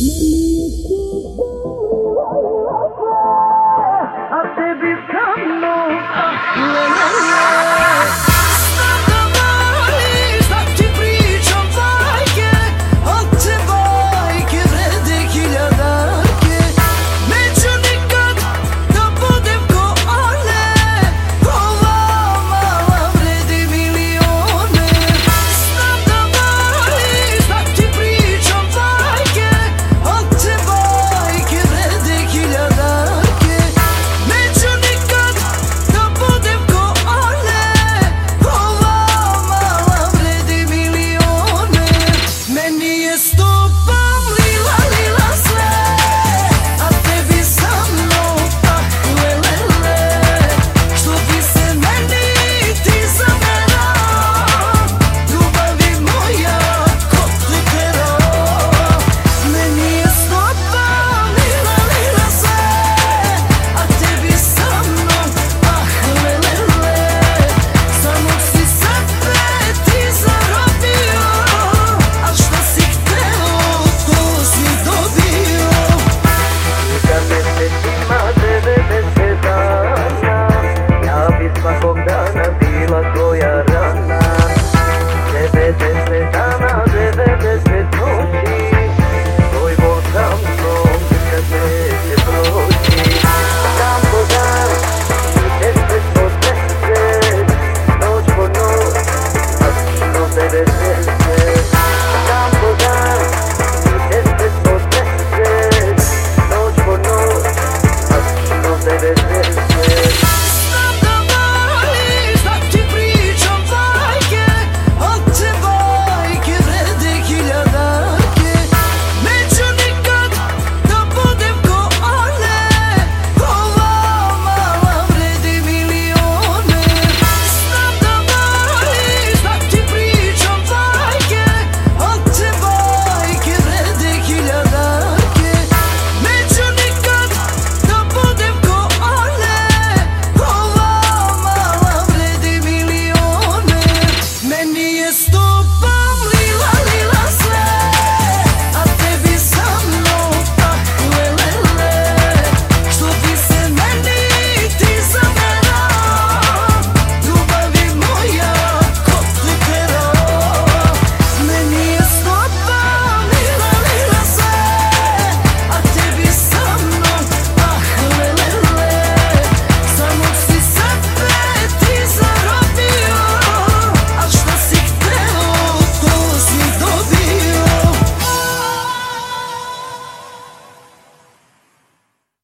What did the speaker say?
Mama.